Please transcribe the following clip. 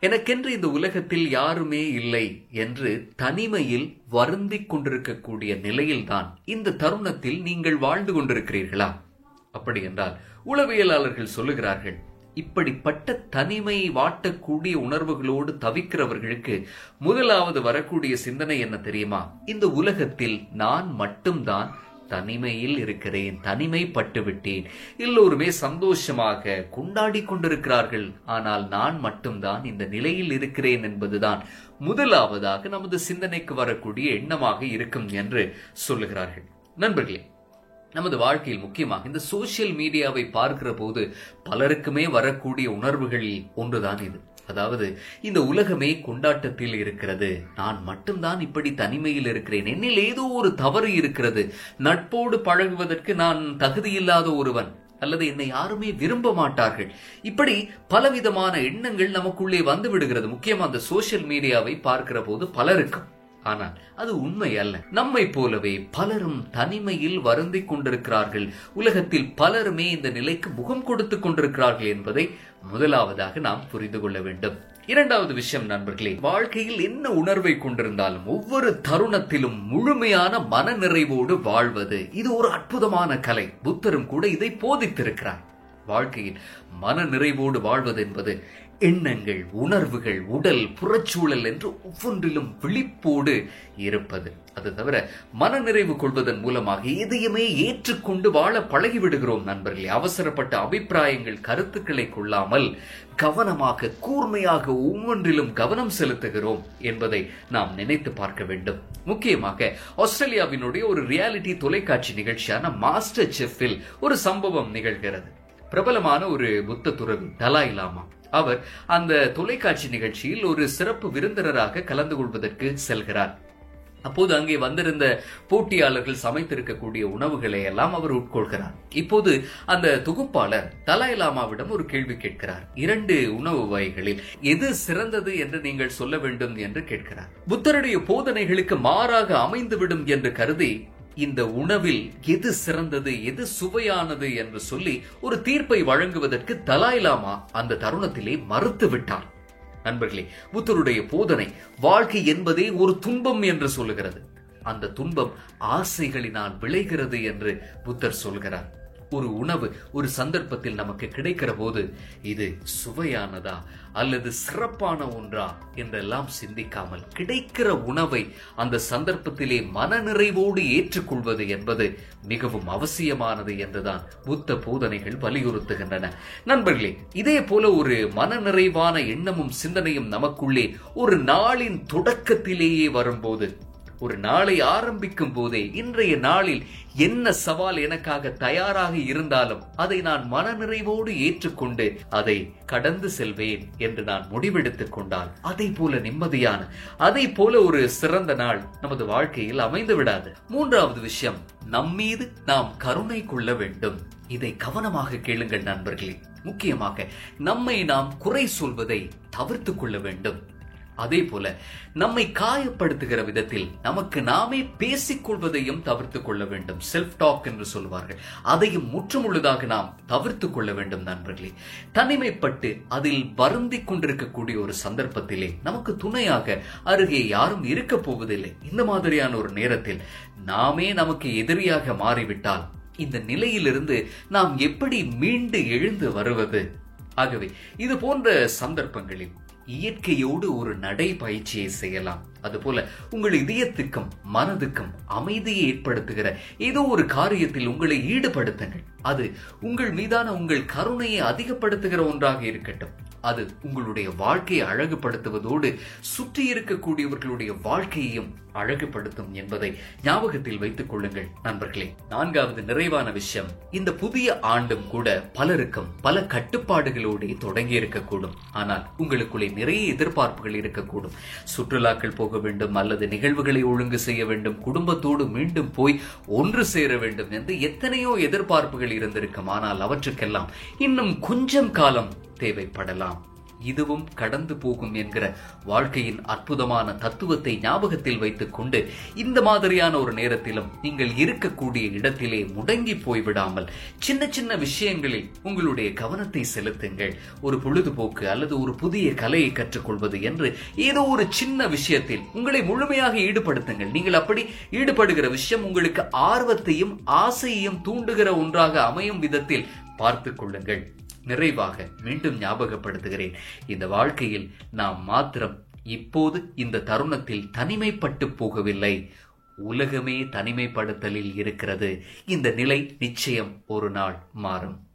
எனக்கென்று இந்த உலகத்தில் யாருமே இல்லை என்று தனிமையில் வருந்திக் கொண்டிருக்கக்கூடிய நிலையில்தான் இந்த தருணத்தில் நீங்கள் வாழ்ந்து கொண்டிருக்கிறீர்களா? அப்படி என்றால் உளவியலாளர்கள் சொல்லுகிறார்கள் இப்படிப்பட்ட தனிமையை வாட்டக்கூடிய உணர்வுகளோடு தவிக்கிறவர்களுக்கு முதலாவது வரக்கூடிய சிந்தனை என்ன தெரியுமா? இந்த உலகத்தில் நான் மட்டும்தான் தனிமையில் இருக்கிறேன் தனிமைப்பட்டு விட்டேன் எல்லோருமே சந்தோஷமாக கொண்டாடி கொண்டிருக்கிறார்கள். ஆனால் நான் மட்டும்தான் இந்த நிலையில் இருக்கிறேன் என்பதுதான் முதலாவதாக நமது சிந்தனைக்கு வரக்கூடிய எண்ணமாக இருக்கும் என்று சொல்லுகிறார்கள். நண்பர்களே நமது வாழ்க்கையில் முக்கியமாக இந்த சோசியல் மீடியாவை பார்க்கிற போது பலருக்குமே வரக்கூடிய உணர்வுகளில் ஒன்றுதான் இது. அதாவது இந்த உலகமே கொண்டாட்டத்தில் இருக்கிறது. நான் மட்டும்தான் இப்படி தனிமையில் இருக்கிறேன். என்னில் ஏதோ ஒரு தவறு இருக்கிறது. நட்போடு பழகுவதற்கு நான் தகுதியில்லாத ஒருவன். அல்லது என்னை யாருமே விரும்ப மாட்டார்கள். இப்படி பலவிதமான எண்ணங்கள் நமக்குள்ளே வந்து விடுகிறது. முக்கியமா அந்த சோசியல் மீடியாவை பார்க்கிற போது பலருக்கும். ஆனால் அது உண்மை அல்ல. நம்மை போலவே பலரும் தனிமையில் வருந்திக் கொண்டிருக்கிறார்கள். உலகத்தில் பலருமே இந்த நிலைக்கு முகம் கொடுத்துக் கொண்டிருக்கிறார்கள் என்பதை முதலாவதாக நாம் புரிந்து கொள்ள வேண்டும். இரண்டாவது விஷயம் நண்பர்களே வாழ்க்கையில் என்ன உணர்வை கொண்டிருந்தாலும் ஒவ்வொரு தருணத்திலும் முழுமையான மன நிறைவோடு வாழ்வது இது ஒரு அற்புதமான கலை. புத்தரும் கூட இதை போதித்திருக்கிறார். வாழ்க்கையில் மன நிறைவோடு வாழ்வது என்பது எண்ணங்கள் உணர்வுகள் உடல் புறச்சூழல் என்று ஒவ்வொன்றிலும் விழிப்போடு இருப்பது. அது தவிர மனநிறைவு கொள்வதன் மூலமாக எதையுமே ஏற்றுக்கொண்டு வாழ பழகிவிடுகிறோம் நண்பர்களே. அவசரப்பட்ட அபிப்பிராயங்கள் கருத்துக்களை கொள்ளாமல் கவனமாக கூர்மையாக ஒவ்வொன்றிலும் கவனம் செலுத்துகிறோம் என்பதை நாம் நினைத்து பார்க்க வேண்டும். முக்கியமாக ஆஸ்திரேலியாவினுடைய ஒரு ரியாலிட்டி தொலைக்காட்சி நிகழ்ச்சியான மாஸ்டர் செஃப்பில் ஒரு சம்பவம் நிகழ்கிறது. பிரபலமான ஒரு புத்த துறவி தலாய் லாமா. அவர் அந்த தொலைக்காட்சி நிகழ்ச்சியில் ஒரு சிறப்பு விருந்தினராக கலந்து கொள்வதற்கு செல்கிறார். அப்போது அங்கே வந்திருந்த போட்டியாளர்கள் சமைத்திருக்கக்கூடிய உணவுகளை எல்லாம் அவர் உட்கொள்கிறார். இப்போது அந்த தொகுப்பாளர் தலாய் லாமாவிடம் ஒரு கேள்வி கேட்கிறார். இரண்டு உணவு வகைகளில் எது சிறந்தது என்று நீங்கள் சொல்ல வேண்டும் என்று கேட்கிறார். புத்தருடைய போதனைகளுக்கு மாறாக அமைந்துவிடும் என்று கருதி இந்த உணவில் எது சிறந்தது எது சுவையானது என்று சொல்லி ஒரு தீர்ப்பை வழங்குவதற்கு தலாய்லாமா அந்த தருணத்திலே மறுத்து விட்டார். நண்பர்களே புத்தருடைய போதனை வாழ்க்கை என்பதே ஒரு துன்பம் என்று சொல்லுகிறது. அந்த துன்பம் ஆசைகளினால் விளைகிறது என்று புத்தர் சொல்கிறார். ஒரு உணவு ஒரு சந்தர்ப்பத்தில் நமக்கு கிடைக்கிற போது இது சுவையானதா அல்லது சிறப்பான ஒன்றா என்றெல்லாம் சிந்திக்காமல் கிடைக்கிற உணவை அந்த சந்தர்ப்பத்திலே மனநிறைவோடு ஏற்றுக்கொள்வது என்பது மிகவும் அவசியமானது என்றுதான் புத்த போதனைகள் வலியுறுத்துகின்றன. நண்பர்களே இதே போல ஒரு மனநிறைவான எண்ணமும் சிந்தனையும் நமக்குள்ளே ஒரு நாளின் தொடக்கத்திலேயே வரும்போது ஒரு நாளை ஆரம்பிக்கும் போதே இன்றைய நாளில் என்ன சவால் எனக்காக தயாராக இருந்தாலும் அதை நான் மனநிறைவோடு ஏற்றுக்கொண்டு அதை கடந்து செல்வேன் என்று நான் முடிவெடுத்துக் கொண்டால் அதை போல நிம்மதியான அதை போல ஒரு சிறந்த நாள் நமது வாழ்க்கையில் அமைந்து விடாது. மூன்றாவது விஷயம் நம்மீது நாம் கருணை கொள்ள வேண்டும். இதை கவனமாக கேளுங்கள் நண்பர்களே. முக்கியமாக நம்மை நாம் குறை சொல்வதை தவிர்த்து கொள்ள வேண்டும். அதே போல நம்மை காயப்படுத்துகிற விதத்தில் நமக்கு நாமே பேசிக் கொள்வதையும் தவிர்த்துக் கொள்ள வேண்டும். செல்ஃப் டாக் என்று சொல்வார்கள். அதையும் முற்றுமுழுதாக நாம் தவிர்த்துக் கொள்ள வேண்டும் நண்பர்களே. தனிமைப்பட்டு அதில் வருந்திக் கொண்டிருக்கக்கூடிய ஒரு சந்தர்ப்பத்திலே நமக்கு துணையாக அருகே யாரும் இருக்க போவதில்லை. இந்த மாதிரியான ஒரு நேரத்தில் நாமே நமக்கு எதிரியாக மாறிவிட்டால் இந்த நிலையிலிருந்து நாம் எப்படி மீண்டு எழுந்து வருவது? ஆகவே இது போன்ற சந்தர்ப்பங்களில் இயற்கையோடு ஒரு நடைபயிற்சியை செய்யலாம். அதுபோல உங்கள் இதயத்துக்கும் மனதுக்கும் அமைதியை ஏற்படுத்துகிற ஏதோ ஒரு காரியத்தில் உங்களை ஈடுபடுத்துங்கள். அது உங்கள் மீதான உங்கள் கருணையை அதிகப்படுத்துகிற ஒன்றாக இருக்கட்டும். அது உங்களுடைய வாழ்க்கையை அழகுபடுத்துவதோடு சுற்றி இருக்கக்கூடியவர்களுடைய வாழ்க்கையையும் அழகுபடுத்தும் என்பதை ஞாபகத்தில் வைத்துக் கொள்ளுங்கள். நண்பர்களே நான்காவது நிறைவான விஷயம் இந்த புதிய ஆண்டும் கூட பலருக்கும் பல கட்டுப்பாடுகளோடு தொடங்கி இருக்கக்கூடும். ஆனால் உங்களுக்குள்ளே நிறைய எதிர்பார்ப்புகள் இருக்கக்கூடும். சுற்றுலாக்கள் போக வேண்டும் அல்லது நிகழ்வுகளை ஒழுங்கு செய்ய வேண்டும் குடும்பத்தோடு மீண்டும் போய் ஒன்று சேர வேண்டும் என்று எத்தனையோ எதிர்பார்ப்புகள் இருந்திருக்கும். ஆனால் அவற்றுக்கெல்லாம் இன்னும் கொஞ்சம் காலம் தேவைப்படலாம். இதுவும் கடந்து போகும் என்கிற வாழ்க்கையின் அற்புதமான தத்துவத்தை ஞாபகத்தில் வைத்துக் கொண்டு இந்த மாதிரியான ஒரு நேரத்திலும் நீங்கள் இருக்கக்கூடிய இடத்திலே முடங்கி போய்விடாமல் சின்ன சின்ன விஷயங்களில் உங்களுடைய கவனத்தை செலுத்துங்கள். ஒரு பொழுதுபோக்கு அல்லது ஒரு புதிய கலையை கற்றுக்கொள்வது என்று ஏதோ ஒரு சின்ன விஷயத்தில் உங்களை முழுமையாக ஈடுபடுத்துங்கள். நீங்கள் அப்படி ஈடுபடுகிற விஷயம் உங்களுக்கு ஆர்வத்தையும் ஆசையையும் தூண்டுகிற ஒன்றாக அமையும் விதத்தில் பார்த்து கொள்ளுங்கள். நிறைவாக மீண்டும் ஞாபகப்படுத்துகிறேன். இந்த வாழ்க்கையில் நாம் மாத்திரம் இப்போது இந்த தருணத்தில் தனிமைப்பட்டு போகவில்லை. உலகமே தனிமைப்படுத்தலில் இருக்கிறது. இந்த நிலை நிச்சயம் ஒரு நாள் மாறும்.